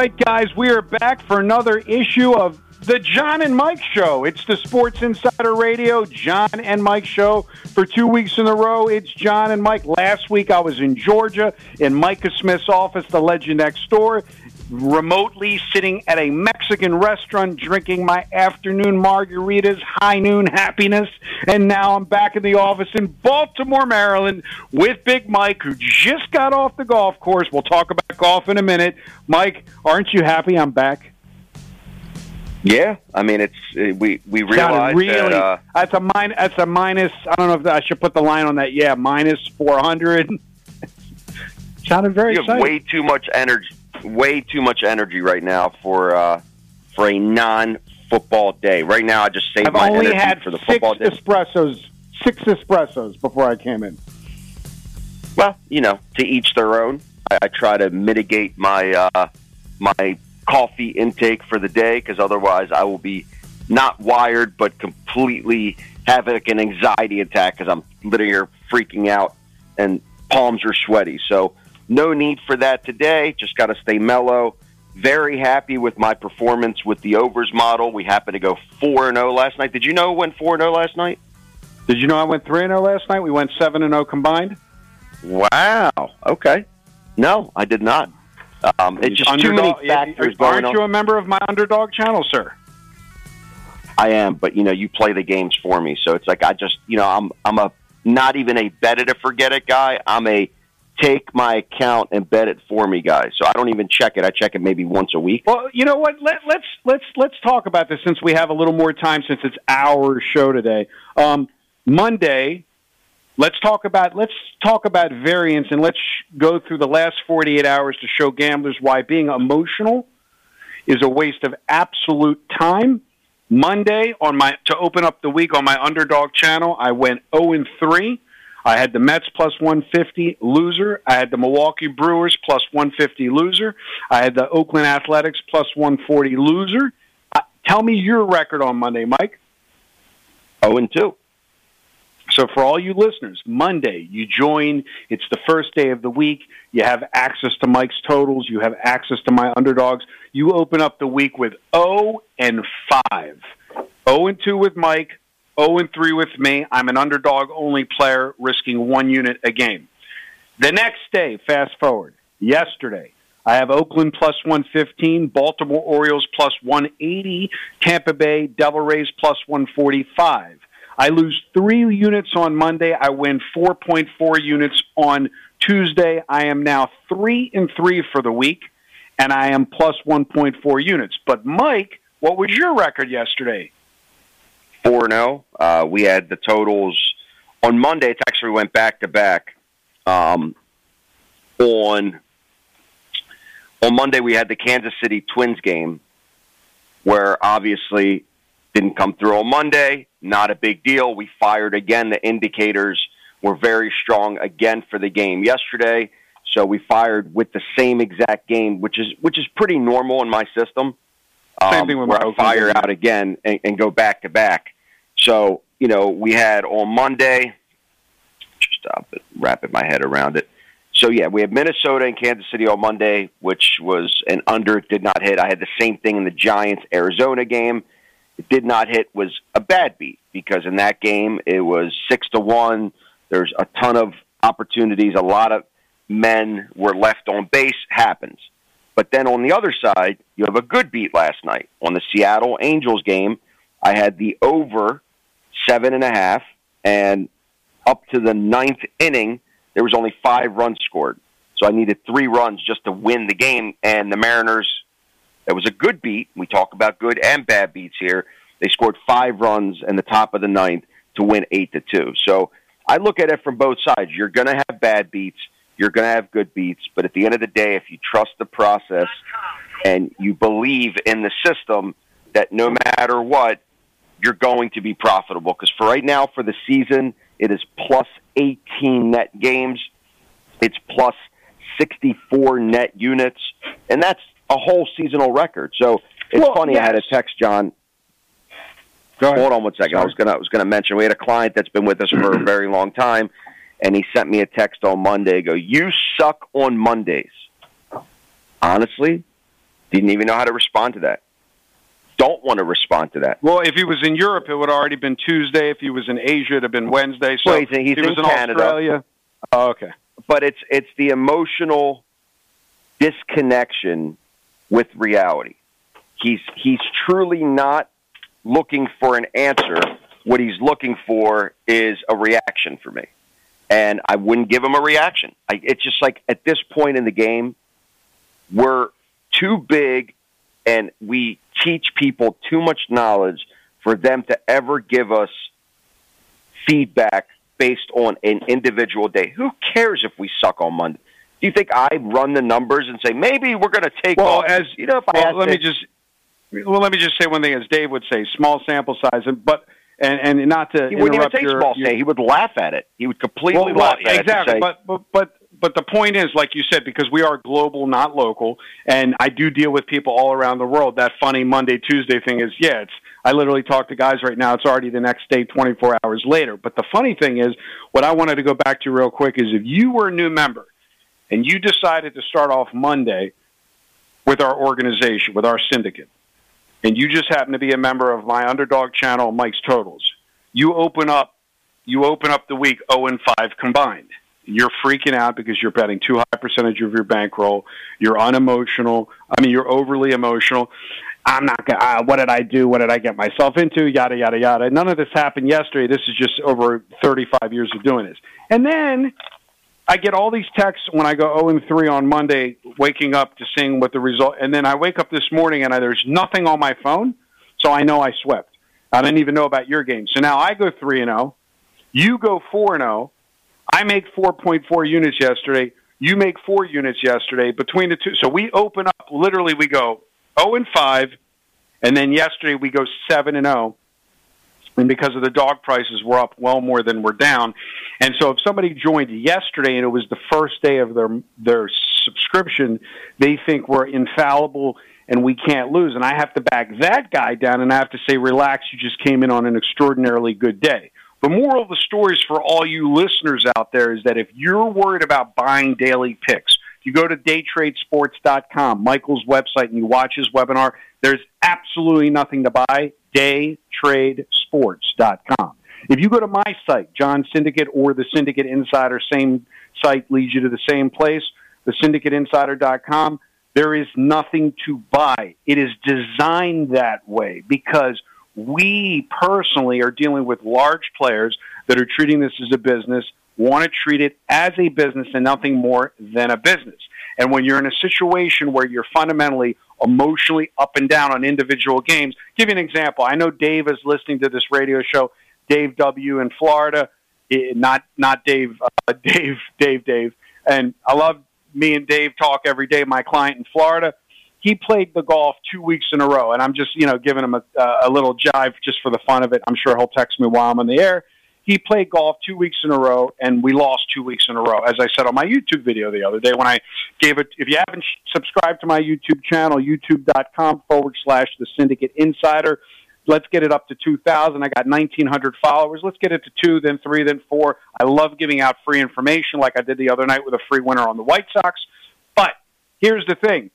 Right, guys, we are back for another issue of the John and Mike Show. It's the Sports Insider Radio, John and Mike Show. For two weeks in a row, it's John and Mike. Last week, I was in Georgia in Micah Smith's office, the legend next door, remotely sitting at a Mexican restaurant drinking my afternoon margaritas, high noon happiness. And now I'm back in the office in Baltimore, Maryland with Big Mike, who just got off the golf course. We'll talk about golf in a minute. Mike, aren't you happy I'm back? Yeah, I mean it's uh, we we Sounded realize really. that uh, that's a min- That's a minus. I don't know if I should put the line on that. Yeah, minus four hundred. Sounded very you have exciting. way too much energy, way too much energy right now for uh, for a non-football day. Right now, I just saved I've my only energy had for the six football day. espressos. Six espressos before I came in. Well, you know, to each their own. I, I try to mitigate my uh, my coffee intake for the day because otherwise I will be not wired but completely have like an anxiety attack because I'm literally here freaking out and palms are sweaty. So no need for that today. Just got to stay mellow. Very happy with my performance with the overs model. We happened to go four and zero last night. Did you know it went four and zero last night? Did you know I went three and zero last night? We went seven and zero combined. Wow. Okay. No, I did not. Um, it's just too many factors going Aren't you a member of my underdog channel, sir? I am, but you know, you play the games for me, so it's like I just, you know, I'm I'm a not even a bet it or forget it guy. I'm a take my account and bet it for me guy. So I don't even check it. I check it maybe once a week. Well, you know what? Let, let's let's let's talk about this since we have a little more time since it's our show today. Um, Monday, let's talk about let's talk about variance and let's go through the last 48 hours to show gamblers why being emotional is a waste of absolute time. Monday on my to open up the week on my underdog channel, I went 0 and 3. I had the Mets plus 150 loser. I had the Milwaukee Brewers plus 150 loser. I had the Oakland Athletics plus 140 loser. Uh, tell me your record on Monday, Mike. 0 and 2. So for all you listeners, Monday you join. It's the first day of the week. You have access to Mike's totals. You have access to my underdogs. You open up the week with 0 and 5. 0 and 2 with Mike, 0 and 3 with me. I'm an underdog only player risking one unit a game. The next day, fast forward, yesterday, I have Oakland plus 115, Baltimore Orioles plus 180, Tampa Bay Devil Rays plus 145. I lose three units on Monday. I win 4.4 units on Tuesday. I am now three and three for the week, and I am plus 1.4 units. But Mike, what was your record yesterday? 4 0. Uh, we had the totals on Monday. It actually went back to back. Um, on on Monday, we had the Kansas City Twins game, where obviously didn't come through on Monday. Not a big deal. We fired again. The indicators were very strong again for the game yesterday. So we fired with the same exact game, which is which is pretty normal in my system. Same Um, thing with where I fire game. out again and, and go back to back. So you know we had on Monday. Just uh, wrapping my head around it. so yeah, we had Minnesota and Kansas City on Monday, which was an under, did not hit. I had the same thing in the Giants Arizona game. Did not hit, was a bad beat because in that game it was six to one. There's a ton of opportunities. A lot of men were left on base. Happens. But then on the other side, you have a good beat last night on the Seattle Angels game. I had the over seven and a half, and up to the ninth inning, there was only five runs scored. So I needed three runs just to win the game. And the Mariners, it was a good beat. We talk about good and bad beats here. They scored five runs in the top of the ninth to win eight to two. So I look at it from both sides. You're going to have bad beats. You're going to have good beats. But at the end of the day, if you trust the process and you believe in the system, that no matter what, you're going to be profitable. Because for right now, for the season, it is plus 18 net games. It's plus 64 net units, and that's a whole seasonal record. So it's Well, funny. I had a text, John. Go ahead. Hold on one second. I was gonna I was gonna mention we had a client that's been with us for a very long time, and he sent me a text on Monday. Go, you suck on Mondays. Honestly, didn't even know how to respond to that. Don't want to respond to that. Well, if he was in Europe, it would have already been Tuesday. If he was in Asia, it'd have been Wednesday. So Well, he's in- he's he was in in Canada. Australia. Oh, okay. but it's it's the emotional disconnection with reality. He's he's truly not looking for an answer. What he's looking for is a reaction for me, and I wouldn't give him a reaction. I, it's just like at this point in the game, we're too big, and we teach people too much knowledge for them to ever give us feedback based on an individual day. Who cares if we suck on Monday? Do you think I run the numbers and say maybe we're going to take Well, off? as you know, if I well, had let to- me just well, let me just say one thing, as Dave would say, small sample size, and but and and not to he wouldn't even say your, small your- say. He would laugh at it. He would completely well, well, laugh at it. exactly. But, but but but the point is, like you said, because we are global, not local, and I do deal with people all around the world. That funny Monday Tuesday thing is, yeah, it's. I literally talk to guys right now. It's already the next day, 24 hours later. But the funny thing is, what I wanted to go back to real quick is if you were a new member and you decided to start off Monday with our organization, with our syndicate, and you just happen to be a member of my underdog channel, Mike's Totals, you open up, you open up the week 0 and 5 combined. You're freaking out because you're betting too high percentage of your bankroll. You're unemotional. I mean, you're overly emotional. I'm not gonna. Uh, what did I do? What did I get myself into? Yada yada yada. None of this happened yesterday. This is just over 35 years of doing this. And then I get all these texts when I go 0 and 3 on Monday, waking up to seeing what the result. And then I wake up this morning and I, there's nothing on my phone, so I know I swept. I didn't even know about your game. So now I go 3 and 0. You go 4 and 0. I make 4.4 units yesterday. You make 4 units yesterday between the two. So we open up literally we go 0 and 5 and then yesterday we go 7 and 0 and because of the dog prices, we're up well more than we're down. And so, if somebody joined yesterday and it was the first day of their their subscription, they think we're infallible and we can't lose. And I have to back that guy down, and I have to say, relax, you just came in on an extraordinarily good day. The moral of the story is for all you listeners out there is that if you're worried about buying daily picks, you go to daytradesports.com, Michael's website, and you watch his webinar, there's absolutely nothing to buy. Daytradesports.com. If you go to my site, John Syndicate or the Syndicate Insider, same site leads you to the same place, the syndicateinsider.com, there is nothing to buy. It is designed that way because we personally are dealing with large players that are treating this as a business, want to treat it as a business and nothing more than a business. And when you're in a situation where you're fundamentally emotionally up and down on individual games, give you an example. I know Dave is listening to this radio show, Dave W in Florida, not not Dave, uh, Dave, Dave, Dave. And I love me and Dave talk every day. My client in Florida, he played the golf two weeks in a row, and I'm just you know giving him a, a little jive just for the fun of it. I'm sure he'll text me while I'm on the air. He played golf two weeks in a row, and we lost two weeks in a row. As I said on my YouTube video the other day, when I gave it, if you haven't subscribed to my YouTube channel, youtube.com forward slash the Syndicate Insider, Let's get it up to 2,000. I got 1,900 followers. Let's get it to two, then three, then four. I love giving out free information like I did the other night with a free winner on the White Sox. But here's the thing.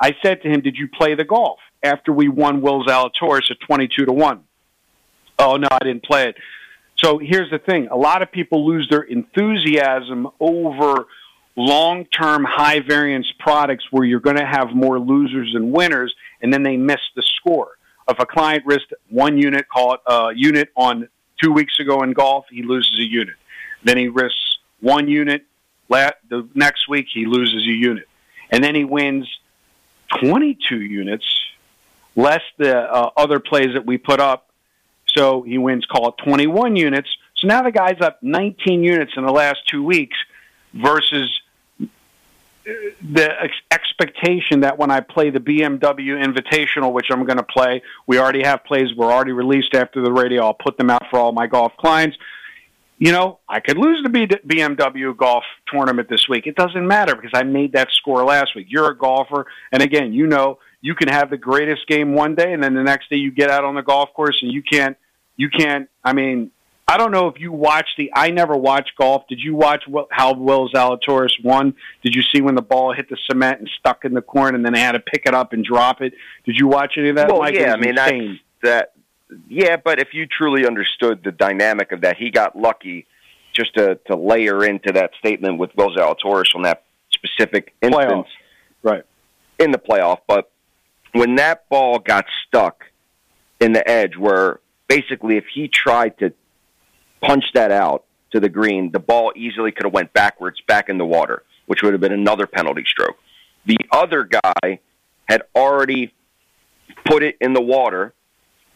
I said to him, did you play the golf after we won Will Zalatoris at 22 to 1? Oh, no, I didn't play it. So here's the thing. A lot of people lose their enthusiasm over long-term high variance products where you're going to have more losers than winners, and then they miss the score. If a client risked one unit, call it a unit on two weeks ago in golf, he loses a unit. Then he risks one unit. The next week, he loses a unit, and then he wins 22 units, less the uh, other plays that we put up. So he wins, call it 21 units. So now the guy's up 19 units in the last two weeks versus the ex- expectation that when I play the BMW Invitational, which I'm going to play, we already have plays we're already released after the radio. I'll put them out for all my golf clients. You know, I could lose the BMW golf tournament this week. It doesn't matter because I made that score last week. You're a golfer, and again, you know, you can have the greatest game one day, and then the next day you get out on the golf course and you can't. You can't. I mean, I don't know if you watched the. I never watched golf. Did you watch what, how Will Zalatoris won? Did you see when the ball hit the cement and stuck in the corn, and then they had to pick it up and drop it? Did you watch any of that? Well, Mike? yeah, I mean that's, that. Yeah, but if you truly understood the dynamic of that, he got lucky. Just to to layer into that statement with Will Zalatoris on that specific instance, playoff. right in the playoff. But when that ball got stuck in the edge, where basically if he tried to punch that out to the green, the ball easily could have went backwards back in the water, which would have been another penalty stroke. The other guy had already put it in the water,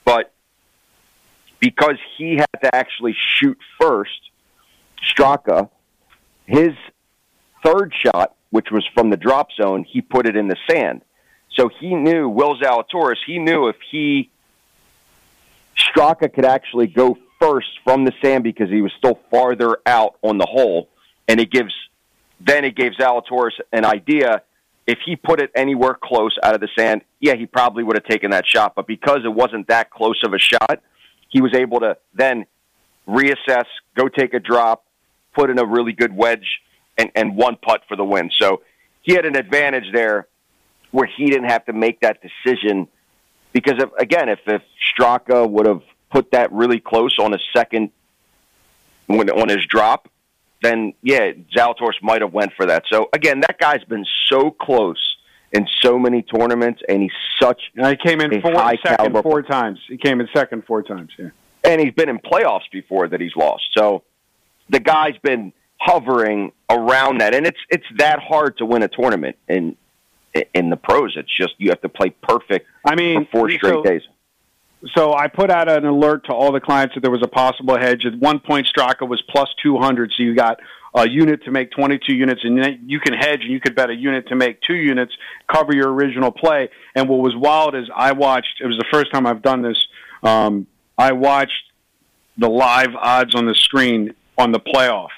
but because he had to actually shoot first, Straka, his third shot, which was from the drop zone, he put it in the sand. So he knew Will Zalatoris. He knew if he Straka could actually go first from the sand because he was still farther out on the hole, and it gives then it gives Zalatoris an idea. If he put it anywhere close out of the sand, yeah, he probably would have taken that shot. But because it wasn't that close of a shot, he was able to then reassess, go take a drop, put in a really good wedge, and, and one putt for the win. So he had an advantage there where he didn't have to make that decision because if, again, if if Straka would have put that really close on his second when on his drop, then yeah, Zalatoris might have went for that. So again, that guy's been so close in so many tournaments, and he's such. And he came in four, second caliber. four times. He came in second four times. Yeah, and he's been in playoffs before that he's lost. So the guy's been hovering around that, and it's it's that hard to win a tournament in in the pros. It's just you have to play perfect. I mean, for four straight so, days so I put out an alert to all the clients that there was a possible hedge. At one point, Straka was plus 200, so you got a unit to make 22 units, and then you can hedge and you could bet a unit to make two units, cover your original play. And what was wild is I watched, it was the first time I've done this, um, I watched the live odds on the screen on the playoff.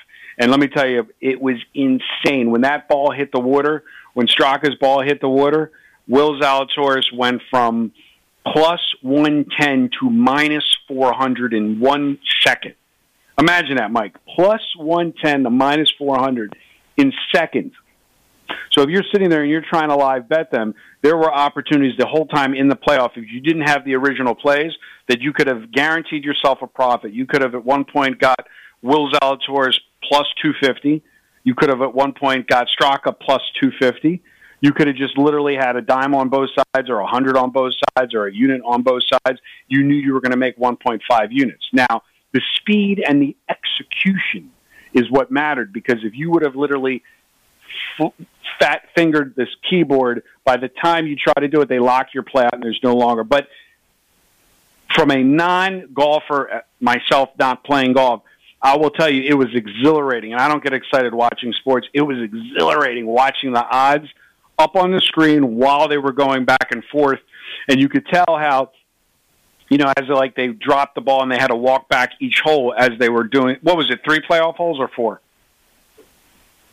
And let me tell you, it was insane. When that ball hit the water, when Straka's ball hit the water, Will Zalatoris went from – plus 110 to minus 400 in one second. Imagine that, Mike. Plus 110 to minus 400 in seconds. So if you're sitting there and you're trying to live bet them, there were opportunities the whole time in the playoff. If you didn't have the original plays, that you could have guaranteed yourself a profit. You could have at one point got Will Zalatoris plus 250. You could have at one point got Straka plus 250. You could have just literally had a dime on both sides or a hundred on both sides or a unit on both sides. You knew you were going to make 1.5 units. Now, the speed and the execution is what mattered because if you would have literally fat fingered this keyboard, by the time you try to do it, they lock your play out and there's no longer. But from a non golfer, uh, myself not playing golf, I will tell you it was exhilarating. And I don't get excited watching sports. It was exhilarating watching the odds up on the screen while they were going back and forth, and you could tell how you know, as like they dropped the ball and they had to walk back each hole as they were doing. What was it? Three playoff holes or four?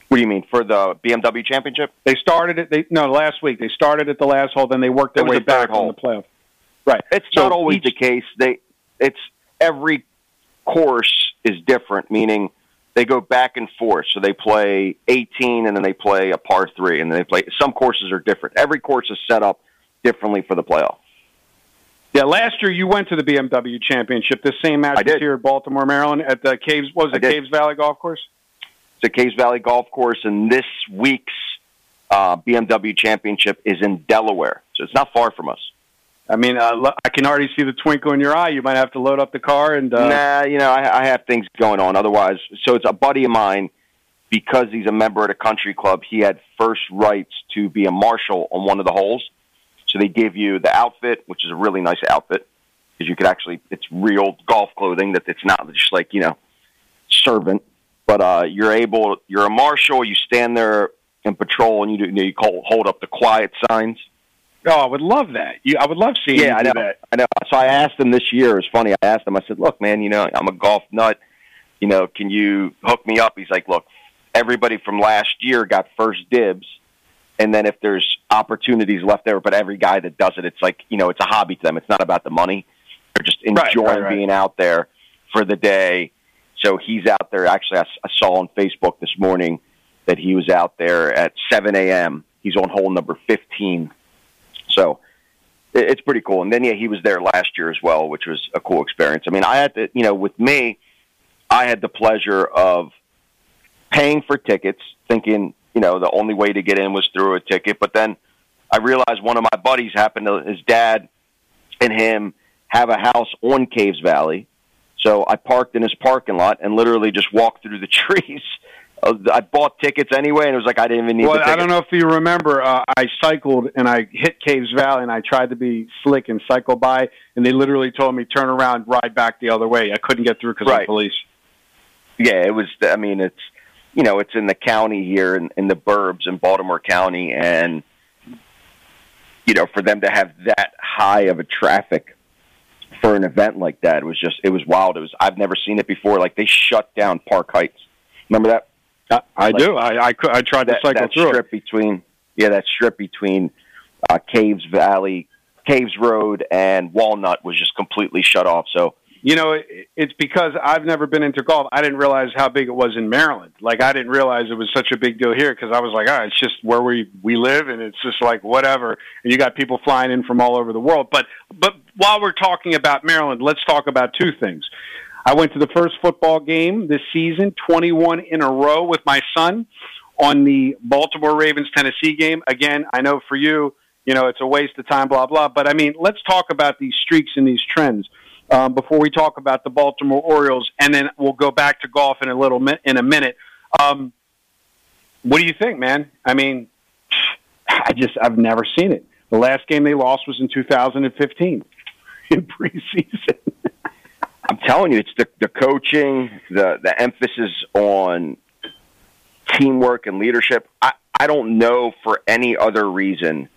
What do you mean for the BMW Championship? They started it. They no last week. They started at the last hole, then they worked their way the back hole. on the playoff. Right. It's So not always each- the case. They it's every course is different, meaning they go back and forth. So they play 18 and then they play a par 3 and then they play some courses are different. Every course is set up differently for the playoff. Yeah, last year you went to the BMW Championship. This same match I was did. here at Baltimore, Maryland, at the Caves. What was it. Caves Valley Golf Course? It's a Caves Valley Golf Course and this week's uh, BMW Championship is in Delaware. So it's not far from us. I mean, uh, I can already see the twinkle in your eye. You might have to load up the car and. Uh, nah, you know, I, I have things going on. Otherwise, so it's a buddy of mine because he's a member of the country club. He had first rights to be a marshal on one of the holes. So they give you the outfit, which is a really nice outfit because you could actually, it's real golf clothing that it's not just like, you know, servant, but, uh, you're able, you're a marshal, you stand there and patrol and you do, you, know, call, hold up the quiet signs. Oh, I would love that. You, I would love seeing Yeah, I know. that. I know. So I asked him this year. It's funny. I asked him. I said, "Look, man, you know, I'm a golf nut. You know, can you hook me up?" He's like, "Look, everybody from last year got first dibs, and then if there's opportunities left there, but every guy that does it, it's like you know, it's a hobby to them. It's not about the money. They're just enjoying right, right. being out there for the day. So he's out there. Actually, I saw on Facebook this morning that he was out there at 7 a.m. He's on hole number 15. So it- it's pretty cool. And then yeah, he was there last year as well, which was a cool experience. I mean, I had to, you know, with me, I had the pleasure of paying for tickets, thinking, you know, the only way to get in was through a ticket. But then I realized one of my buddies happened to his dad and him have a house on Caves Valley. So I parked in his parking lot and literally just walked through the trees. Uh, I bought tickets anyway, and it was like I didn't even need. Well, I don't know if you remember, uh, I cycled and I hit Caves Valley and I tried to be slick and cycle by, and they literally told me turn around, ride back the other way. I couldn't get through because of Right. the police. Yeah, it was. I mean, it's you know, it's in the county here in, in the burbs in Baltimore County, and you know, for them to have that high of a traffic for an event like that it was just it was wild. It was I've never seen it before. Like they shut down Park Heights. Remember that? I, I Like- do. I, I, I tried to that, cycle that through it. strip between yeah that strip between uh, Caves Valley, Caves Road, and Walnut was just completely shut off. So You know, it, it's because I've never been into golf. I didn't realize how big it was in Maryland. Like I didn't realize it was such a big deal here because I was like, ah, it's just where we we live, and it's just like whatever. And you got people flying in from all over the world. But but while we're talking about Maryland, let's talk about two things. I went to the first football game this season, 21 in a row with my son on the Baltimore Ravens Tennessee game. Again, I know for you, you know, it's a waste of time, blah, blah. But I mean, let's talk about these streaks and these trends um, before we talk about the Baltimore Orioles, and then we'll go back to golf in a little mi- in a minute. Um, what do you think, man? I mean, I just I've never seen it. The last game they lost was in 2015 in preseason. I'm telling you, it's the the coaching, the the emphasis on teamwork and leadership. I I don't know for any other reason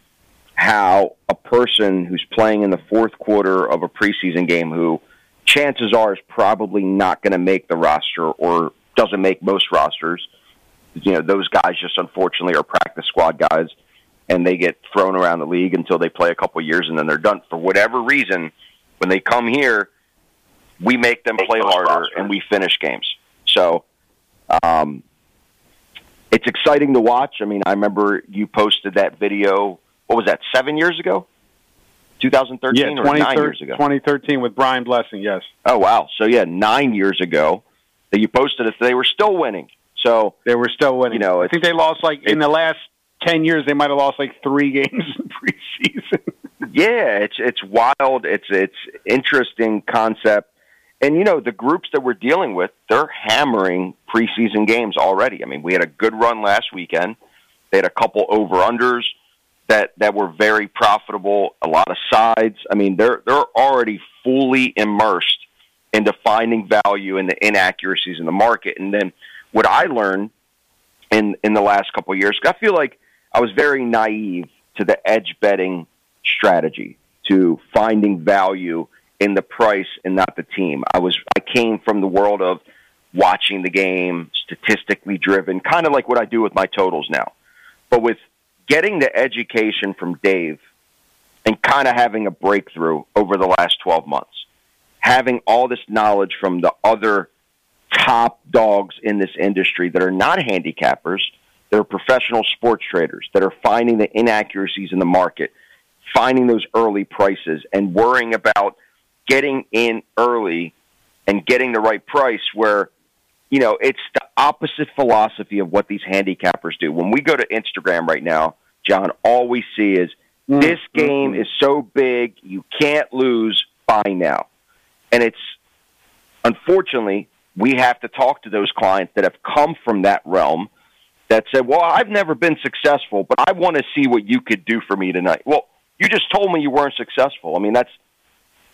how a person who's playing in the fourth quarter of a preseason game who chances are is probably not going to make the roster or doesn't make most rosters. You know, those guys just unfortunately are practice squad guys and they get thrown around the league until they play a couple years and then they're done. For whatever reason, when they come here, we make them play harder and we finish games. So, um, it's exciting to watch. I mean, I remember you posted that video. What was that? Seven years ago, 2013 yeah, or nine 2013 years ago. 2013 with Brian Blessing. Yes, Oh wow! So yeah, nine years ago that you posted it. They were still winning. So they were still winning. You know, I think they lost like in the last 10 years. They might have lost like three games in preseason. yeah, it's it's wild. It's it's interesting concept. And you know the groups that we're dealing with, they're hammering preseason games already. I mean, we had a good run last weekend. They had a couple over unders that that were very profitable. A lot of sides. I mean, they're they're already fully immersed into finding value in the inaccuracies in the market. And then what I learned in in the last couple of years, I feel like I was very naive to the edge betting strategy, to finding value in the price and not the team. I was I came from the world of watching the game, statistically driven, kind of like what I do with my totals now. But with getting the education from Dave and kind of having a breakthrough over the last 12 months. Having all this knowledge from the other top dogs in this industry that are not handicappers, they're professional sports traders, that are finding the inaccuracies in the market, finding those early prices, and worrying about getting in early and getting the right price where you know, it's the opposite philosophy of what these handicappers do. When we go to Instagram right now, John, all we see is mm-hmm. this game is so big, you can't lose, buy now. And it's unfortunately, we have to talk to those clients that have come from that realm that said, Well, I've never been successful, but I want to see what you could do for me tonight. Well, you just told me you weren't successful. I mean, that's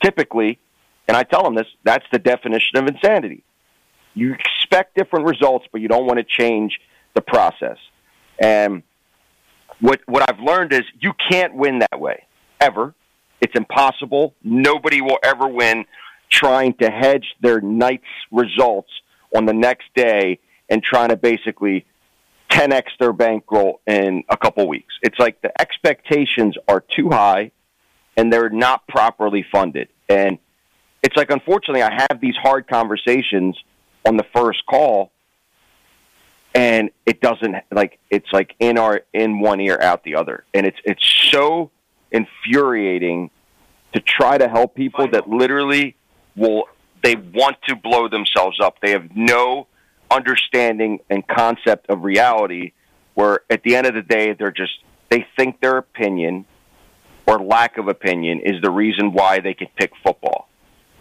typically, and I tell them this, that's the definition of insanity. You expect different results, but you don't want to change the process. And what what I've learned is you can't win that way ever. It's impossible. Nobody will ever win trying to hedge their night's results on the next day and trying to basically 10x their bankroll in a couple weeks. It's like the expectations are too high and they're not properly funded. And it's like, unfortunately, I have these hard conversations on the first call and it doesn't like it's like in our in one ear out the other. And it's it's so infuriating to try to help people that literally will they want to blow themselves up. They have no understanding and concept of reality where at the end of the day they're just they think their opinion or lack of opinion is the reason why they can pick football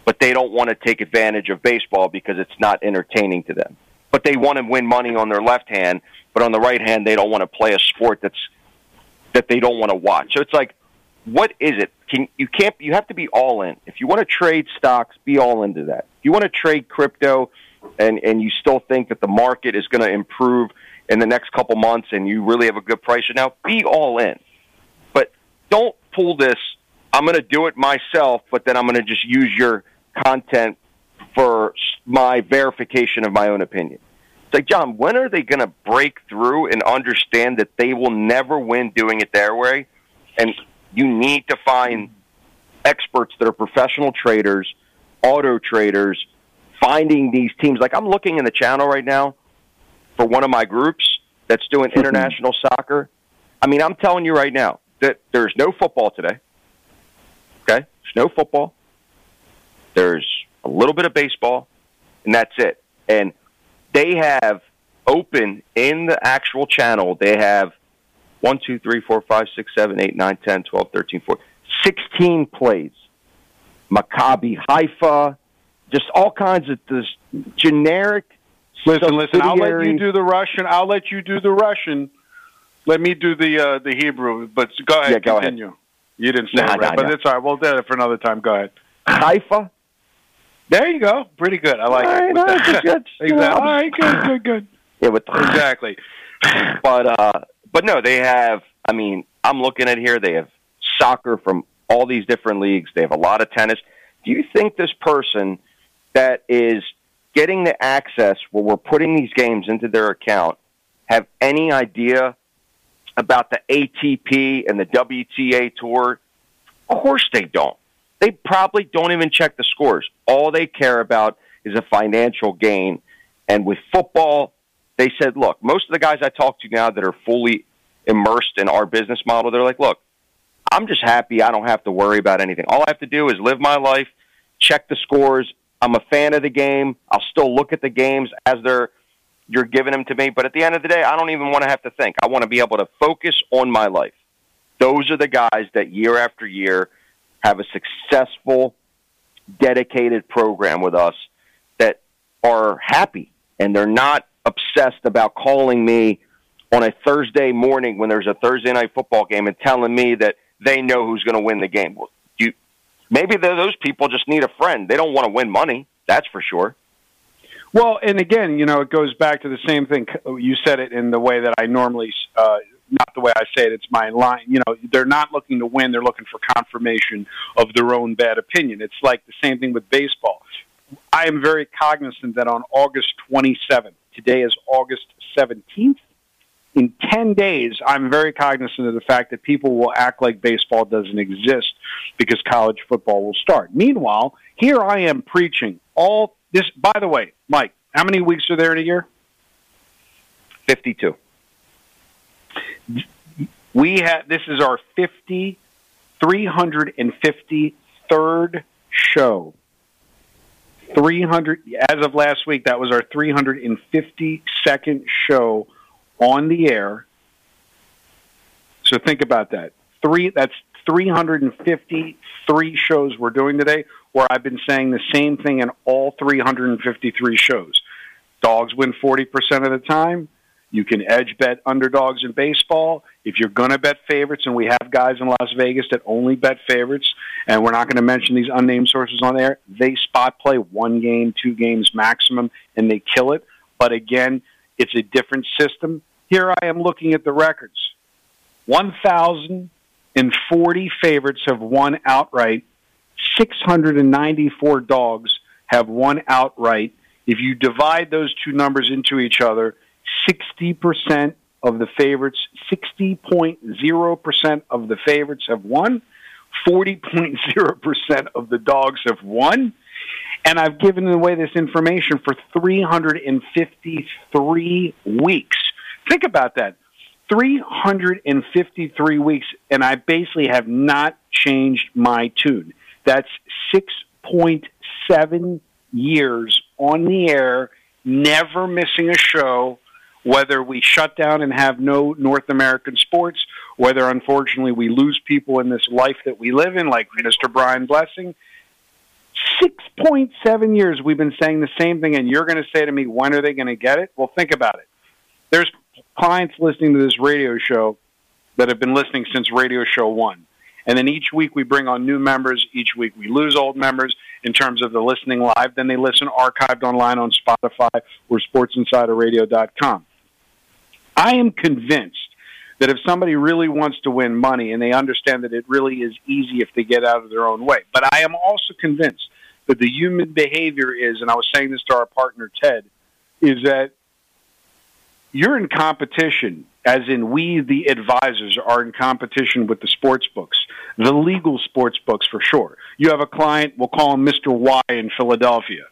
but they don't want to take advantage of baseball because it's not entertaining to them. But they want to win money on their left hand, but on the right hand they don't want to play a sport that's that they don't want to watch. So it's like, what is it? Can you can't you have to be all in. If you want to trade stocks, be all into that. If you want to trade crypto and and you still think that the market is going to improve in the next couple months and you really have a good price now, be all in. Pull this I'm going to do it myself, but then I'm going to just use your content for my verification of my own opinion. It's like, John, when are they going to break through and understand that they will never win doing it their way? And you need to find experts that are professional traders, auto traders, finding these teams. Like, I'm looking in the channel right now for one of my groups that's doing mm-hmm. international soccer. I mean, I'm telling you right now that there's no football today. Okay? There's no football. There's a little bit of baseball, and that's it. And they have open in the actual channel, they have 1, 2, 3, 4, 5, 6, 7, 8, 9, 10, 12, 13, 14, 16 plays. Maccabi Haifa, just all kinds of this generic. Listen, listen. I'll let you do the Russian. I'll let you do the Russian. Let me do the uh, the Hebrew. But go ahead. Yeah, go continue. Ahead. You didn't say nah, it right, nah, but nah. it's all right. We'll do it for another time. Go ahead. Haifa, there you go. Pretty good. I like it. Right, good. exactly. All right, good, good, good. Yeah, with exactly. but uh, but no, they have. I mean, I'm looking at here. They have soccer from all these different leagues. They have a lot of tennis. Do you think this person that is getting the access where we're putting these games into their account have any idea about the ATP and the WTA tour? Of course they don't. They probably don't even check the scores. All they care about is a financial gain. And with football, they said, look, most of the guys I talk to now that are fully immersed in our business model, they're like, look, I'm just happy I don't have to worry about anything. All I have to do is live my life, check the scores. I'm a fan of the game. I'll still look at the games as they're you're giving them to me, but at the end of the day, I don't even want to have to think. I want to be able to focus on my life. Those are the guys that year after year have a successful, dedicated program with us that are happy and they're not obsessed about calling me on a Thursday morning when there's a Thursday night football game and telling me that they know who's going to win the game. Well, you maybe those people just need a friend. They don't want to win money. That's for sure. Well, and again, you know, it goes back to the same thing. You said it in the way that I normally uh, not the way I say it. It's my line. You know, they're not looking to win. They're looking for confirmation of their own bad opinion. It's like the same thing with baseball. I am very cognizant that on August 27th, today is August 17th. in 10 days, I'm very cognizant of the fact that people will act like baseball doesn't exist because college football will start. Meanwhile, here I am preaching all this. By the way, Mike, how many weeks are there in a year? 52. We have, this is our 50, 353rd show. 300, as of last week, that was our 352nd show on the air. So think about that. Three that's 353 shows we're doing today where I've been saying the same thing in all 353 shows. Dogs win 40% of the time. You can edge bet underdogs in baseball. If you're going to bet favorites, and we have guys in Las Vegas that only bet favorites, and we're not going to mention these unnamed sources on there, they spot play one game, two games maximum, and they kill it. But again, it's a different system. Here I am looking at the records. 1,040 favorites have won outright. 694 dogs have won outright. If you divide those two numbers into each other, 60% of the favorites, 60.0% of the favorites have won. 40.0% of the dogs have won. And I've given away this information for 353 weeks. Think about that. 353 weeks, and I basically have not changed my tune. That's 6.7 years on the air, never missing a show, whether we shut down and have no North American sports, whether unfortunately we lose people in this life that we live in, like Mr. Brian Blessing. 6.7 years we've been saying the same thing, and you're going to say to me, when are they going to get it? Well, think about it. There's clients listening to this radio show that have been listening since radio show one. And then each week we bring on new members. Each week we lose old members in terms of the listening live. Then they listen archived online on Spotify or SportsInsiderRadio.com. I am convinced that if somebody really wants to win money and they understand that it really is easy if they get out of their own way. But I am also convinced that the human behavior is, and I was saying this to our partner Ted, is that you're in competition, as in we, the advisors, are in competition with the sports books, the legal sports books for sure. You have a client, we'll call him Mr. Y in Philadelphia.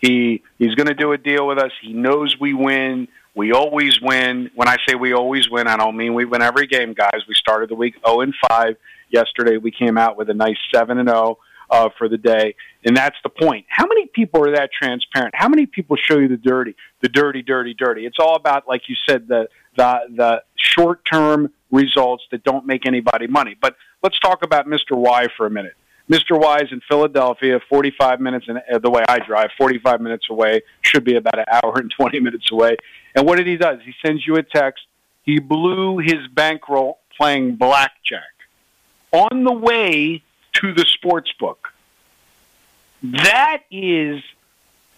He he's going to do a deal with us. He knows we win. We always win. When I say we always win, I don't mean we win every game, guys. We started the week 0 and 5. Yesterday we came out with a nice 7 and 0 uh, for the day. And that's the point. How many people are that transparent? How many people show you the dirty, the dirty, dirty, dirty? It's all about, like you said, the the the short term results that don't make anybody money. But let's talk about Mr. Y for a minute. Mr. Y is in Philadelphia, 45 minutes, and uh, the way I drive, 45 minutes away, should be about an hour and 20 minutes away. And what did he does? He sends you a text. He blew his bankroll playing blackjack on the way to the sports book. That is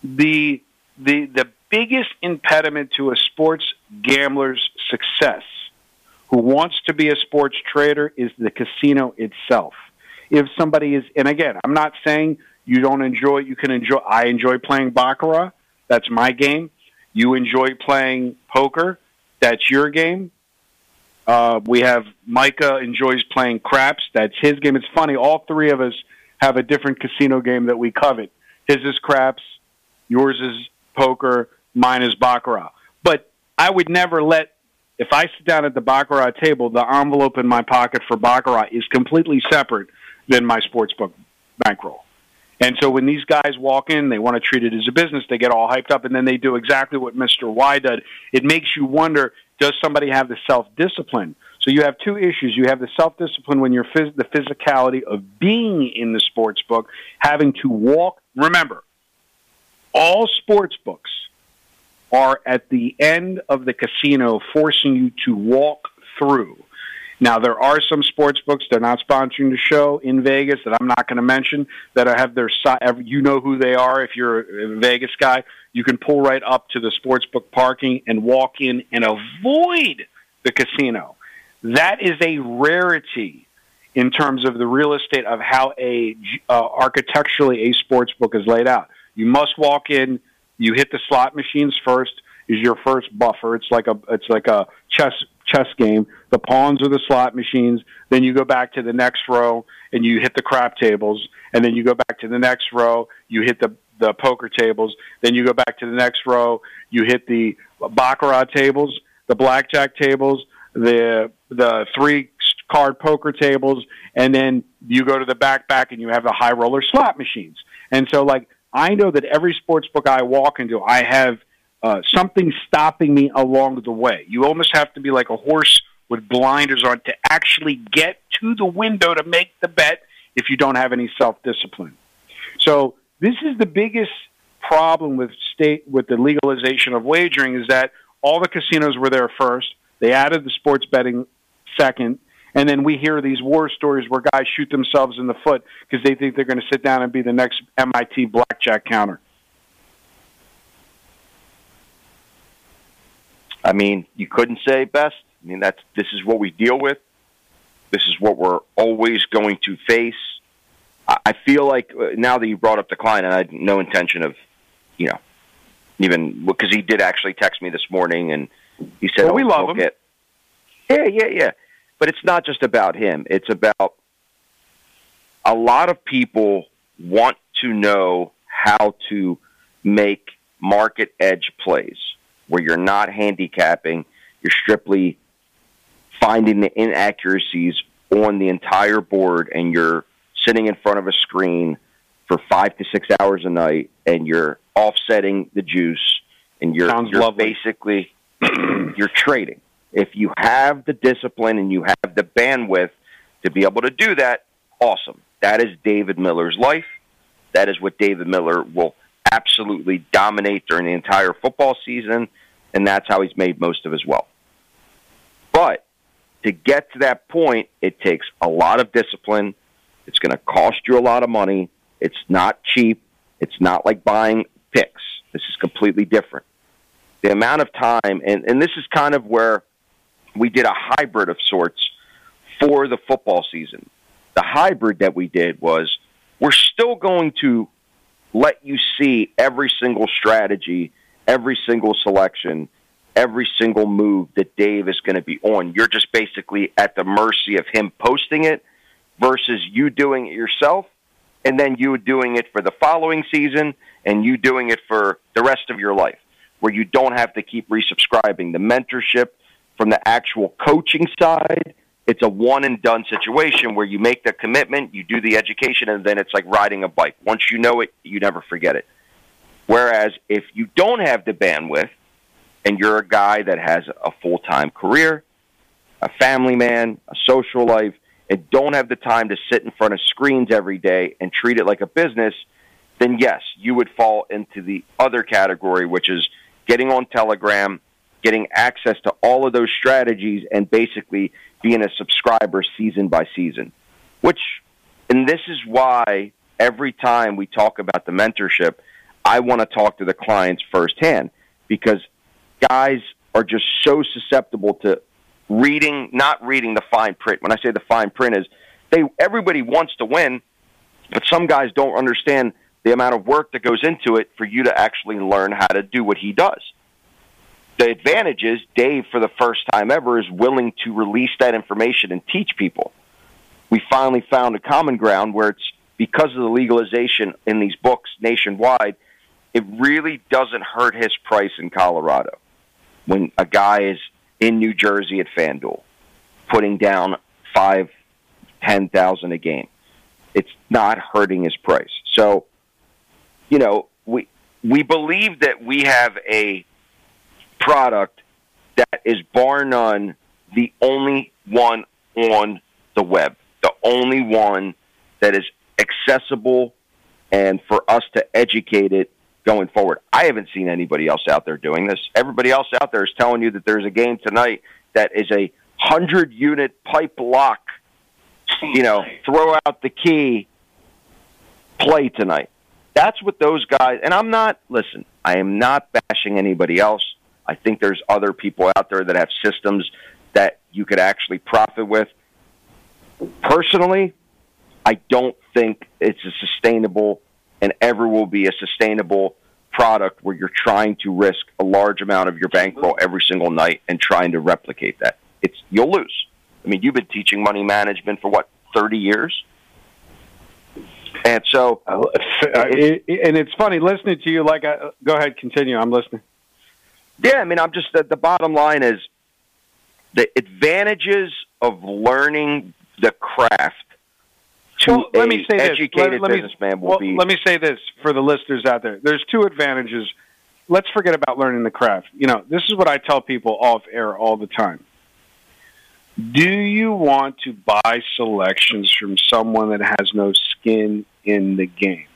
the the the biggest impediment to a sports gambler's success who wants to be a sports trader is the casino itself. If somebody is and again, I'm not saying you don't enjoy you can enjoy I enjoy playing baccarat, that's my game. You enjoy playing poker, that's your game. Uh, we have Micah enjoys playing craps. That's his game. It's funny. All three of us have a different casino game that we covet. His is craps, yours is poker, mine is baccarat. But I would never let. If I sit down at the baccarat table, the envelope in my pocket for baccarat is completely separate than my sportsbook bankroll. And so when these guys walk in, they want to treat it as a business. They get all hyped up, and then they do exactly what Mr. Y did. It makes you wonder does somebody have the self discipline? So you have two issues. You have the self discipline when you're phys- the physicality of being in the sports book, having to walk. Remember, all sports books are at the end of the casino forcing you to walk through. Now, there are some sports books, they're not sponsoring the show in Vegas that I'm not going to mention that have their. You know who they are if you're a Vegas guy you can pull right up to the sports book parking and walk in and avoid the casino. That is a rarity in terms of the real estate of how a uh, architecturally a sports book is laid out. You must walk in. You hit the slot machines first. Is your first buffer? It's like a it's like a chess chess game. The pawns are the slot machines. Then you go back to the next row and you hit the crap tables. And then you go back to the next row, you hit the the poker tables. Then you go back to the next row, you hit the baccarat tables, the blackjack tables, the the three card poker tables, and then you go to the back back and you have the high roller slot machines. And so, like, I know that every sports book I walk into, I have uh, something stopping me along the way. You almost have to be like a horse with blinders on to actually get to the window to make the bet if you don't have any self discipline. So this is the biggest problem with state with the legalization of wagering is that all the casinos were there first. They added the sports betting second, and then we hear these war stories where guys shoot themselves in the foot because they think they're going to sit down and be the next MIT blackjack counter. I mean, you couldn't say best. I mean, that's this is what we deal with. This is what we're always going to face. I feel like uh, now that you brought up the client, and I had no intention of, you know, even because he did actually text me this morning, and he said, well, "We oh, love him." Get, yeah, yeah, yeah. But it's not just about him. It's about a lot of people want to know how to make market edge plays where you're not handicapping, you're strictly finding the inaccuracies on the entire board and you're sitting in front of a screen for five to six hours a night and you're offsetting the juice and you're, you're basically you're trading. If you have the discipline and you have the bandwidth to be able to do that, awesome. That is David Miller's life. That is what David Miller will absolutely dominate during the entire football season, and that's how he's made most of his wealth. But to get to that point, it takes a lot of discipline. It's going to cost you a lot of money. It's not cheap. It's not like buying picks. This is completely different. The amount of time, and, and this is kind of where we did a hybrid of sorts for the football season. The hybrid that we did was we're still going to let you see every single strategy, every single selection, every single move that Dave is going to be on. You're just basically at the mercy of him posting it versus you doing it yourself and then you doing it for the following season and you doing it for the rest of your life where you don't have to keep resubscribing. The mentorship from the actual coaching side, it's a one and done situation where you make the commitment, you do the education, and then it's like riding a bike. Once you know it, you never forget it. Whereas if you don't have the bandwidth and you're a guy that has a full time career, a family man, a social life, and don't have the time to sit in front of screens every day and treat it like a business, then yes, you would fall into the other category, which is getting on Telegram, getting access to all of those strategies, and basically being a subscriber season by season. Which, and this is why every time we talk about the mentorship, I want to talk to the clients firsthand because guys are just so susceptible to reading, not reading the fine print. When I say the fine print is they everybody wants to win, but some guys don't understand the amount of work that goes into it for you to actually learn how to do what he does. The advantage is Dave, for the first time ever, is willing to release that information and teach people. We finally found a common ground where it's because of the legalization in these books nationwide, it really doesn't hurt his price in Colorado when a guy is in New Jersey at FanDuel, putting down five, ten thousand a game. It's not hurting his price. So, you know, we we believe that we have a product that is bar none the only one on the web, the only one that is accessible and for us to educate it going forward. I haven't seen anybody else out there doing this. Everybody else out there is telling you that there's a game tonight that is a hundred unit pipe lock. You know, throw out the key, play tonight. That's what those guys. And I'm not. Listen, I am not bashing anybody else. I think there's other people out there that have systems that you could actually profit with. Personally, I don't think it's a sustainable and ever will be a sustainable product where you're trying to risk a large amount of your bankroll every single night and trying to replicate that. it's you'll lose. I mean, you've been teaching money management for what thirty years, and so uh, it, and it's funny listening to you. Like, I, go ahead, continue. I'm listening. Yeah, I mean, I'm just the, the bottom line is the advantages of learning the craft to well, let me say educated this. Let, let businessman me, will be. Let me say this for the listeners out there. There's two advantages. Let's forget about learning the craft. You know, this is what I tell people off air all the time. Do you want to buy selections from someone that has no skin in the game?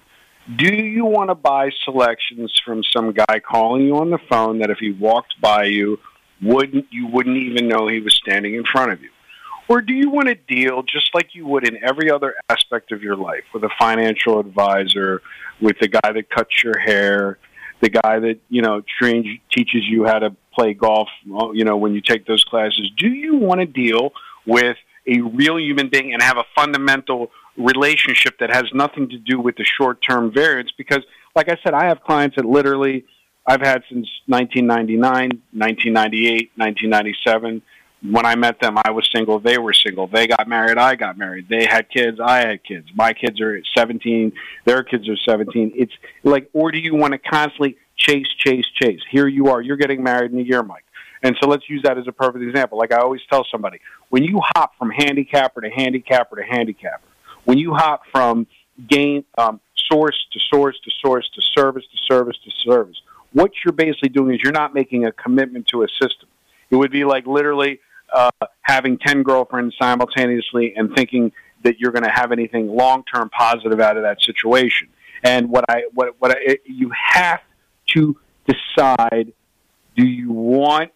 Do you want to buy selections from some guy calling you on the phone that if he walked by you, wouldn't you wouldn't even know he was standing in front of you? Or do you want to deal just like you would in every other aspect of your life with a financial advisor, with the guy that cuts your hair, the guy that, you know, trains, teaches you how to play golf, you know, when you take those classes? Do you want to deal with a real human being and have a fundamental relationship that has nothing to do with the short term variance? Because, like I said, I have clients that literally I've had since 1999, 1998, 1997 when I met them, I was single. They were single. They got married. I got married. They had kids. I had kids. My kids are 17. Their kids are 17. It's like, or do you want to constantly chase, chase, chase? Here you are. You're getting married in a year, Mike. And so let's use that as a perfect example. Like I always tell somebody, when you hop from handicapper to handicapper to handicapper, when you hop from gain um, source to source to source to service to service to service, what you're basically doing is you're not making a commitment to a system. It would be like literally uh, having 10 girlfriends simultaneously and thinking that you're going to have anything long term positive out of that situation. And what I, what, what I, you have to decide do you want,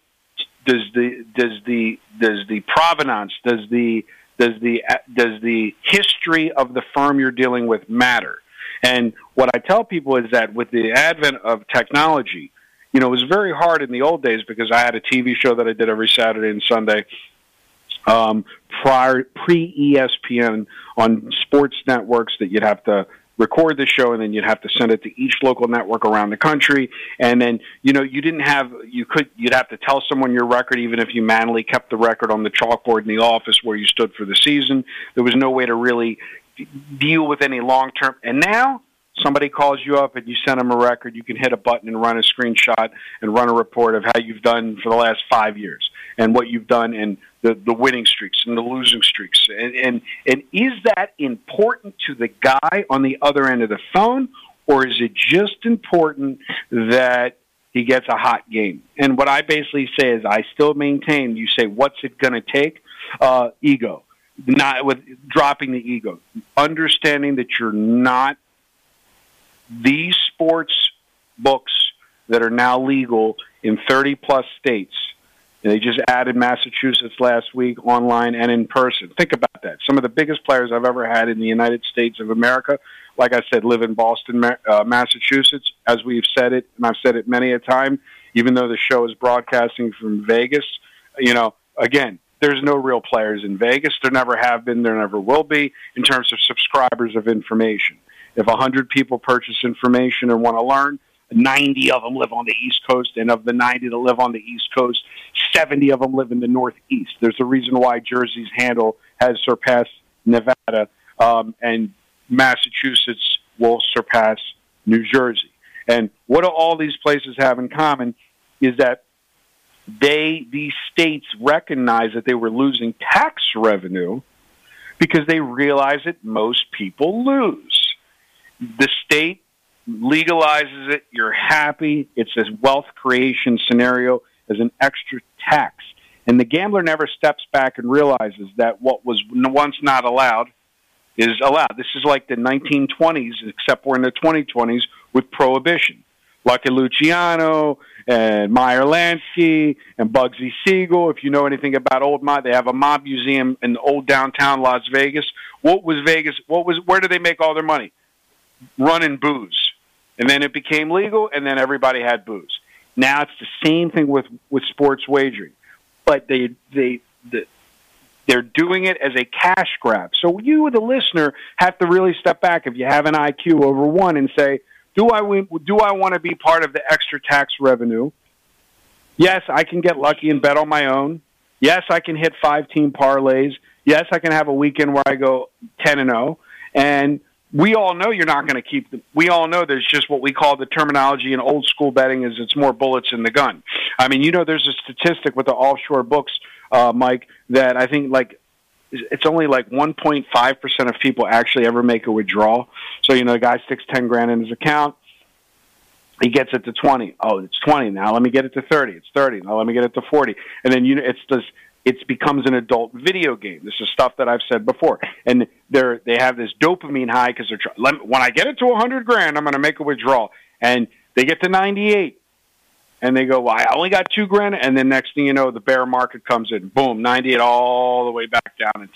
does the, does the, does the provenance, does the, does the, does the history of the firm you're dealing with matter? And what I tell people is that with the advent of technology, you know, it was very hard in the old days because I had a TV show that I did every Saturday and Sunday. Um, prior pre ESPN on sports networks that you'd have to record the show and then you'd have to send it to each local network around the country. And then you know you didn't have you could you'd have to tell someone your record even if you manually kept the record on the chalkboard in the office where you stood for the season. There was no way to really deal with any long term and now somebody calls you up and you send them a record, you can hit a button and run a screenshot and run a report of how you've done for the last five years and what you've done and the, the winning streaks and the losing streaks. And, and, and is that important to the guy on the other end of the phone, or is it just important that he gets a hot game? And what I basically say is I still maintain, you say, what's it going to take? Uh, ego. Not with dropping the ego, understanding that you're not these sports books that are now legal in 30 plus states. And they just added Massachusetts last week online and in person. Think about that. Some of the biggest players I've ever had in the United States of America, like I said, live in Boston, uh, Massachusetts. As we've said it, and I've said it many a time, even though the show is broadcasting from Vegas, you know, again, there's no real players in Vegas. There never have been, there never will be in terms of subscribers of information. If 100 people purchase information and want to learn, 90 of them live on the East Coast, and of the 90 that live on the East Coast, 70 of them live in the Northeast. There's a reason why Jersey's handle has surpassed Nevada, um, and Massachusetts will surpass New Jersey. And what do all these places have in common is that they, these states recognize that they were losing tax revenue because they realize that most people lose the state legalizes it. You're happy. It's a wealth creation scenario as an extra tax. And the gambler never steps back and realizes that what was once not allowed is allowed. This is like the 1920s, except we're in the 2020s with prohibition. Lucky Luciano and Meyer Lansky and Bugsy Siegel. If you know anything about old mob, they have a mob museum in the old downtown Las Vegas. What was Vegas? What was? Where did they make all their money? Running booze. And then it became legal, and then everybody had booze. Now it's the same thing with, with sports wagering, but they they the, they're doing it as a cash grab. So you, the listener, have to really step back if you have an IQ over one and say, do I do I want to be part of the extra tax revenue? Yes, I can get lucky and bet on my own. Yes, I can hit five team parlays. Yes, I can have a weekend where I go 10 and 0. And we all know you're not going to keep them. We all know there's just what we call the terminology in old school betting is it's more bullets in the gun. I mean, you know, there's a statistic with the offshore books, uh, Mike, that I think like it's only like 1.5% of people actually ever make a withdrawal. So, you know, the guy sticks 10 grand in his account. He gets it to 20. Oh, it's 20 now. Let me get it to 30. It's 30. Now let me get it to 40. And then, you know, it's this, it becomes an adult video game. This is stuff that I've said before. And they're, they have this dopamine high because they're trying, when I get it to a 100 grand, I'm going to make a withdrawal. And they get to 98 and they go, well, I only got two grand. And then next thing you know, the bear market comes in, boom, 98 all the way back down to 10.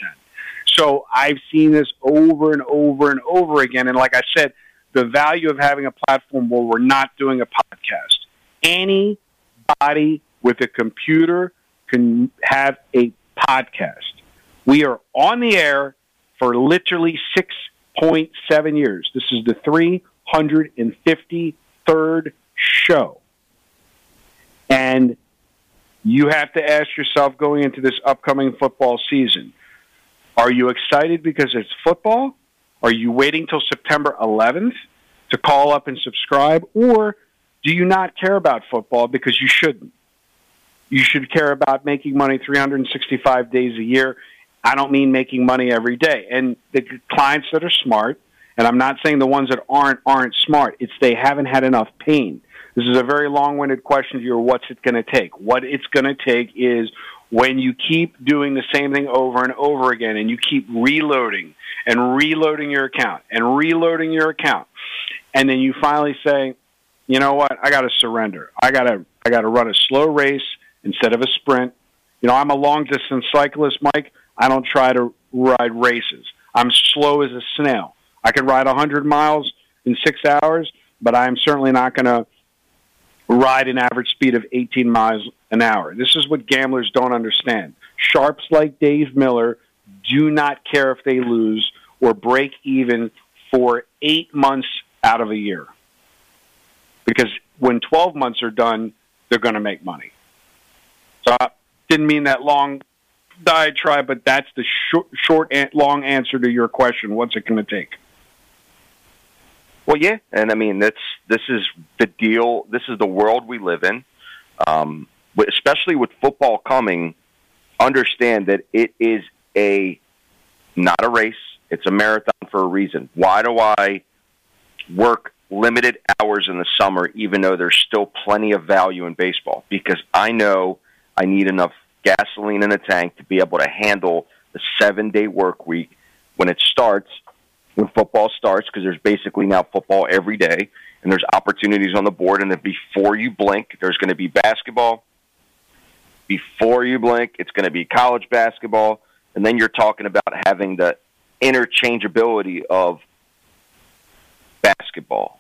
So I've seen this over and over and over again. And like I said, the value of having a platform where we're not doing a podcast. Anybody with a computer can have a podcast. We are on the air for literally 6.7 years. This is the 353rd show. And you have to ask yourself going into this upcoming football season are you excited because it's football? Are you waiting till September 11th to call up and subscribe? Or do you not care about football because you shouldn't? You should care about making money 365 days a year. I don't mean making money every day. And the clients that are smart, and I'm not saying the ones that aren't aren't smart, it's they haven't had enough pain. This is a very long-winded question to you. What's it going to take? What it's going to take is when you keep doing the same thing over and over again, and you keep reloading and reloading your account and reloading your account, and then you finally say, "You know what? I got to surrender. I got to I got to run a slow race instead of a sprint." You know, I'm a long distance cyclist, Mike. I don't try to ride races. I'm slow as a snail. I can ride 100 miles in six hours, but I'm certainly not going to ride an average speed of 18 miles an hour. This is what gamblers don't understand. Sharps like Dave Miller do not care if they lose or break even for eight months out of a year. Because when 12 months are done, they're going to make money. So I didn't mean that long diatribe, but that's the short, short, long answer to your question. What's it going to take? Well, yeah, and I mean that's this is the deal. This is the world we live in. Um, especially with football coming, understand that it is a not a race. It's a marathon for a reason. Why do I work limited hours in the summer, even though there's still plenty of value in baseball? Because I know I need enough gasoline in the tank to be able to handle the seven day work week when it starts when football starts because there's basically now football every day and there's opportunities on the board and then before you blink there's going to be basketball. Before you blink it's going to be college basketball and then you're talking about having the interchangeability of basketball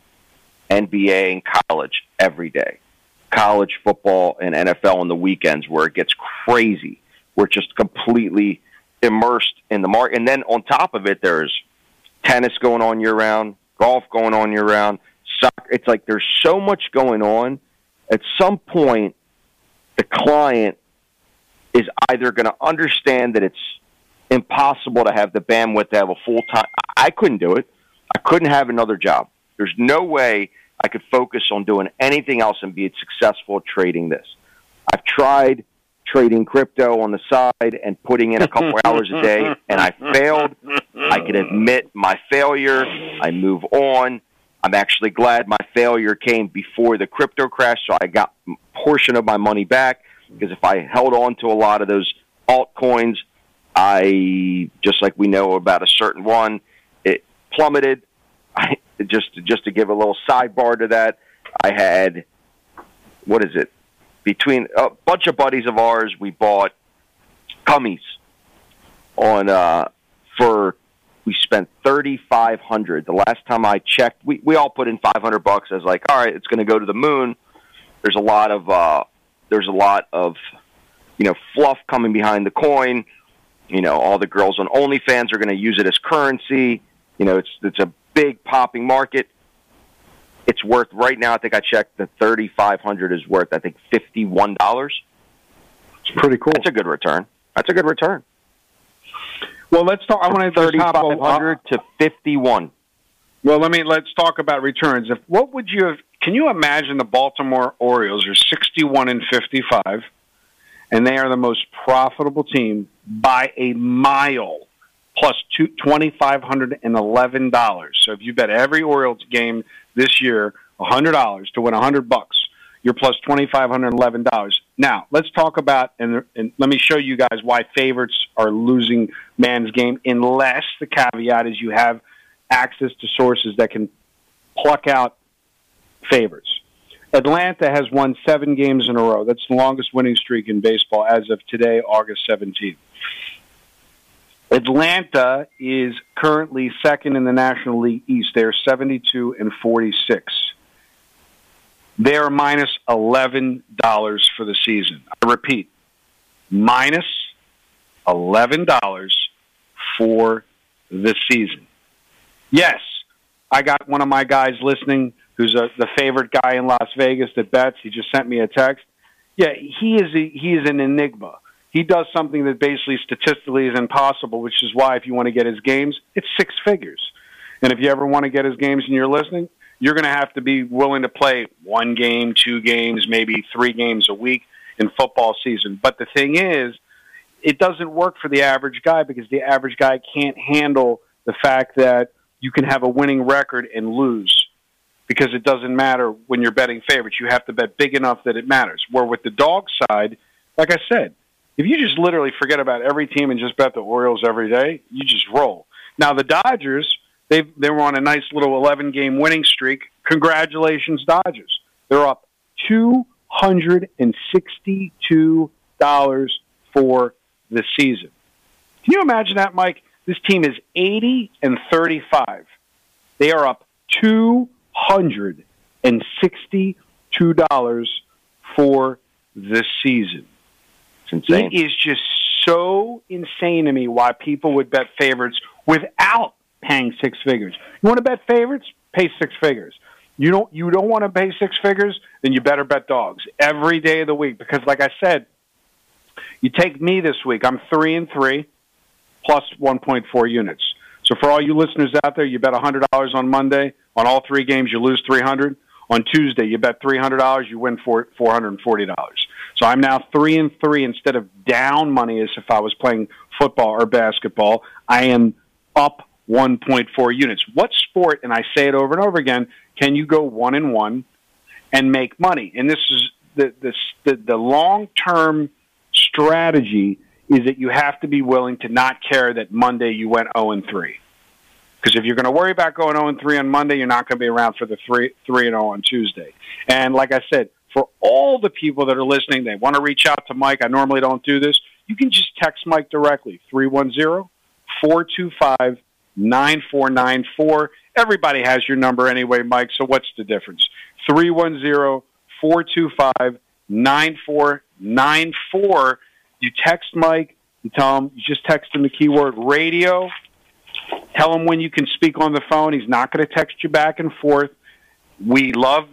NBA and college every day college football and NFL on the weekends where it gets crazy we're just completely immersed in the market and then on top of it there's tennis going on year round, golf going on year round, soccer. It's like there's so much going on. At some point, the client is either going to understand that it's impossible to have the bandwidth to have a full time. I couldn't do it. I couldn't have another job. There's no way I could focus on doing anything else and be successful trading this. I've tried trading crypto on the side and putting in a couple hours a day, and I failed. I can admit my failure. I move on. I'm actually glad my failure came before the crypto crash, so I got a portion of my money back. Because if I held on to a lot of those altcoins, I just like we know about a certain one, it plummeted. I, just just to give a little sidebar to that, I had what is it? between a bunch of buddies of ours, we bought gummies on uh, for we spent thirty five hundred. The last time I checked, we we all put in five hundred bucks. I was like, all right, it's going to go to the moon. There's a lot of uh, there's a lot of you know fluff coming behind the coin. You know, all the girls on OnlyFans are going to use it as currency. You know, it's it's a big popping market it's worth right now. I think I checked the thirty five hundred is worth I think fifty one dollars. It's pretty cool. That's a good return. That's a good return. Well, let's talk. I want to thirty five hundred to fifty one. Well, let me let's talk about returns. If what would you have? Can you imagine the Baltimore Orioles are sixty one and fifty five, and they are the most profitable team by a mile, plus two twenty five hundred and eleven dollars. So if you bet every Orioles game this year, hundred dollars to win a hundred bucks, you're plus twenty five hundred eleven dollars. Now let's talk about and, and let me show you guys why favorites are losing man's game, unless the caveat is you have access to sources that can pluck out favorites. Atlanta has won seven games in a row. That's the longest winning streak in baseball as of today, August 17th. Atlanta is currently second in the National League East. They're 72 and 46. They're minus $11 for the season. I repeat, minus $11 for the season. Yes, I got one of my guys listening who's a, the favorite guy in Las Vegas that bets. He just sent me a text. Yeah, he is a, he is an enigma. He does something that basically statistically is impossible, which is why if you want to get his games, it's six figures. And if you ever want to get his games and you're listening, you're going to have to be willing to play one game, two games, maybe three games a week in football season. But the thing is, it doesn't work for the average guy because the average guy can't handle the fact that you can have a winning record and lose because it doesn't matter when you're betting favorites. You have to bet big enough that it matters. Where with the dog side, like I said, if you just literally forget about every team and just bet the Orioles every day, you just roll. Now the Dodgers, they they were on a nice little 11 game winning streak. Congratulations, Dodgers. They're up $262 for the season. Can you imagine that, Mike? This team is 80 and 35. They are up $262 for the season. It's insane. It is just so insane to me why people would bet favorites without paying six figures. You want to bet favorites? Pay six figures. You don't you don't want to pay six figures, then you better bet dogs every day of the week because like I said, you take me this week. I'm 3 and 3 plus 1.4 units. So for all you listeners out there, you bet $100 on Monday, on all three games you lose 300. On Tuesday, you bet $300, you win $440. So I'm now three and three instead of down money as if I was playing football or basketball. I am up 1.4 units. What sport, and I say it over and over again, can you go one and one and make money? And this is the the the, long term strategy is that you have to be willing to not care that Monday you went 0 and 3. Because if you're going to worry about going 0 and 3 on Monday, you're not going to be around for the 3 3 and 0 on Tuesday. And like I said, for all the people that are listening, they want to reach out to Mike. I normally don't do this. You can just text Mike directly 310 425 9494. Everybody has your number anyway, Mike, so what's the difference? 310 425 9494. You text Mike, you tell him, you just text him the keyword radio. Tell him when you can speak on the phone. He's not going to text you back and forth. We love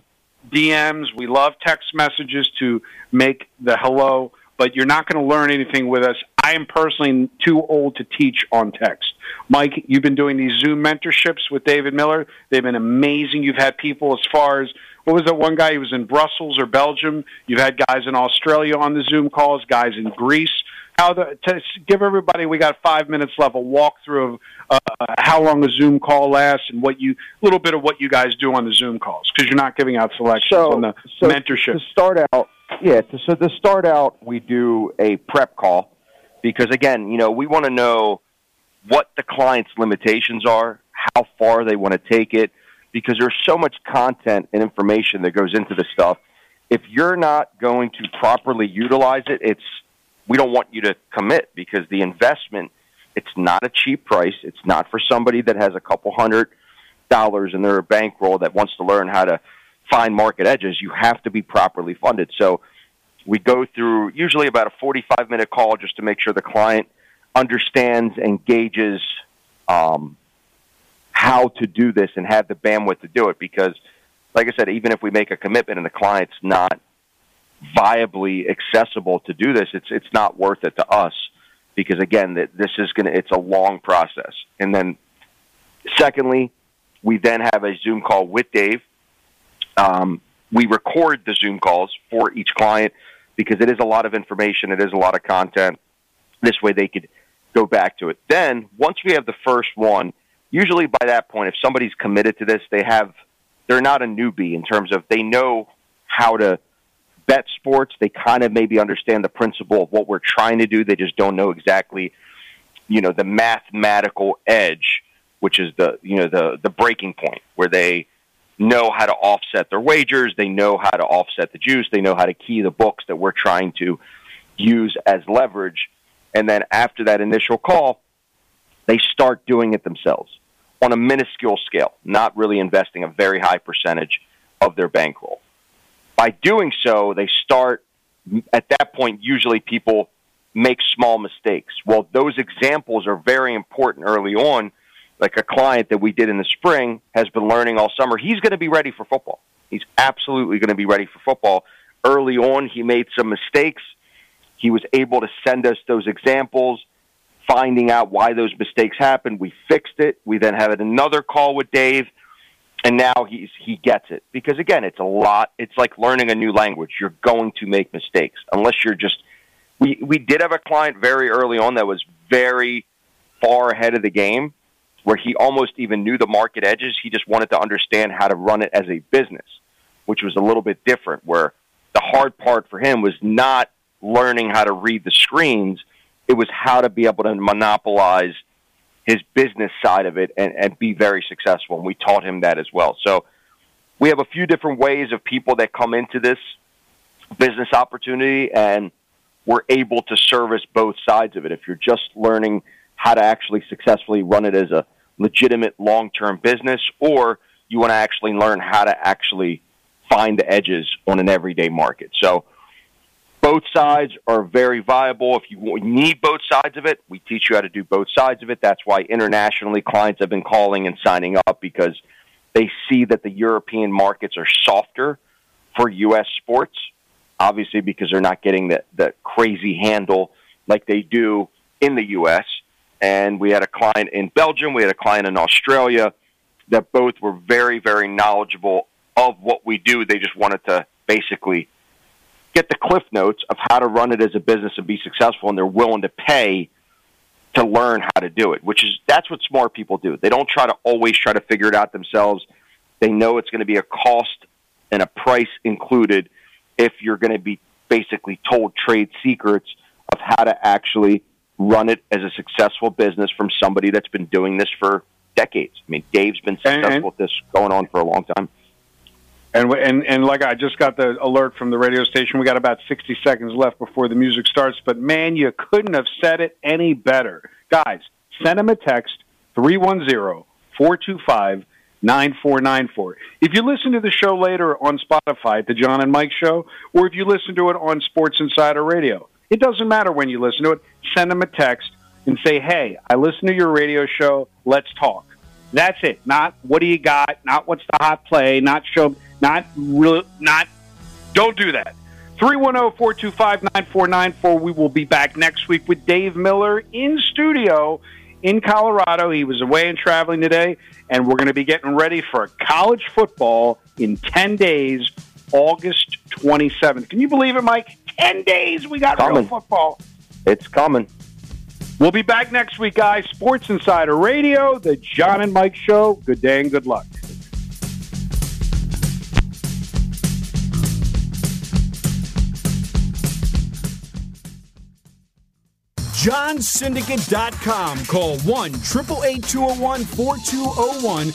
DMs, we love text messages to make the hello, but you're not going to learn anything with us. I am personally too old to teach on text. Mike, you've been doing these Zoom mentorships with David Miller. They've been amazing. You've had people as far as what was that one guy? He was in Brussels or Belgium. You've had guys in Australia on the Zoom calls, guys in Greece. How the to give everybody? We got five minutes left. A walkthrough of uh, how long a Zoom call lasts and what you a little bit of what you guys do on the Zoom calls because you're not giving out selections so, on the so mentorship. To start out, yeah. To, so to start out, we do a prep call because again, you know, we want to know what the client's limitations are, how far they want to take it, because there's so much content and information that goes into this stuff. If you're not going to properly utilize it, it's we don't want you to commit because the investment it's not a cheap price. It's not for somebody that has a couple hundred dollars in their bankroll that wants to learn how to find market edges. You have to be properly funded. So we go through usually about a 45 minute call just to make sure the client understands and gauges um, how to do this and have the bandwidth to do it. Because, like I said, even if we make a commitment and the client's not viably accessible to do this, it's it's not worth it to us because again, this is going to it's a long process. And then, secondly, we then have a Zoom call with Dave. Um, we record the Zoom calls for each client because it is a lot of information, it is a lot of content. This way, they could go back to it. Then, once we have the first one, usually by that point, if somebody's committed to this, they have they're not a newbie in terms of they know how to bet sports. They kind of maybe understand the principle of what we're trying to do. They just don't know exactly, you know, the mathematical edge, which is the you know the the breaking point where they know how to offset their wagers. They know how to offset the juice. They know how to key the books that we're trying to use as leverage. And then after that initial call, they start doing it themselves on a minuscule scale, not really investing a very high percentage of their bankroll. By doing so, they start, at that point, usually people make small mistakes. Well, those examples are very important early on. Like a client that we did in the spring has been learning all summer. He's going to be ready for football. He's absolutely going to be ready for football. Early on, he made some mistakes. He was able to send us those examples finding out why those mistakes happened. We fixed it. We then had another call with Dave, and now he's he gets it because again, it's a lot. It's like learning a new language. You're going to make mistakes unless you're just. We we did have a client very early on that was very far ahead of the game, where he almost even knew the market edges. He just wanted to understand how to run it as a business, which was a little bit different. Where the hard part for him was not learning how to read the screens it was how to be able to monopolize his business side of it and, and be very successful. And we taught him that as well. So we have a few different ways of people that come into this business opportunity and we're able to service both sides of it. If you're just learning how to actually successfully run it as a legitimate long-term business or you want to actually learn how to actually find the edges on an everyday market. So both sides are very viable. If you need both sides of it, we teach you how to do both sides of it. That's why internationally clients have been calling and signing up because they see that the European markets are softer for U.S. sports, obviously because they're not getting the, the crazy handle like they do in the U.S. And we had a client in Belgium, we had a client in Australia that both were very, very knowledgeable of what we do. They just wanted to basically get the cliff notes of how to run it as a business and be successful, and they're willing to pay to learn how to do it. Which is that's what smart people do. They don't try to always try to figure it out themselves. They know it's going to be a cost and a price included if you're going to be basically told trade secrets of how to actually run it as a successful business from somebody that's been doing this for decades. I mean, Dave's been successful and, with this going on for a long time. And, and and like I just got the alert from the radio station. We got about 60 seconds left before the music starts. But man, you couldn't have said it any better. Guys, send them a text 310-425-9494. If you listen to the show later on Spotify, the John and Mike show, or if you listen to it on Sports Insider Radio, it doesn't matter when you listen to it. Send them a text and say, "Hey, I listen to your radio show. Let's talk." That's it. Not what do you got? Not what's the hot play? Not show not real, not. Don't do that. 310-425-9494. We will be back next week with Dave Miller in studio in Colorado. He was away and traveling today, and we're going to be getting ready for college football in 10 days, August 27th. Can you believe it, Mike? 10 days we got coming. real football. It's coming. We'll be back next week, guys. Sports Insider Radio, the John and Mike Show. Good day and good luck. johnsyndicate.com. Call 1 888 4201.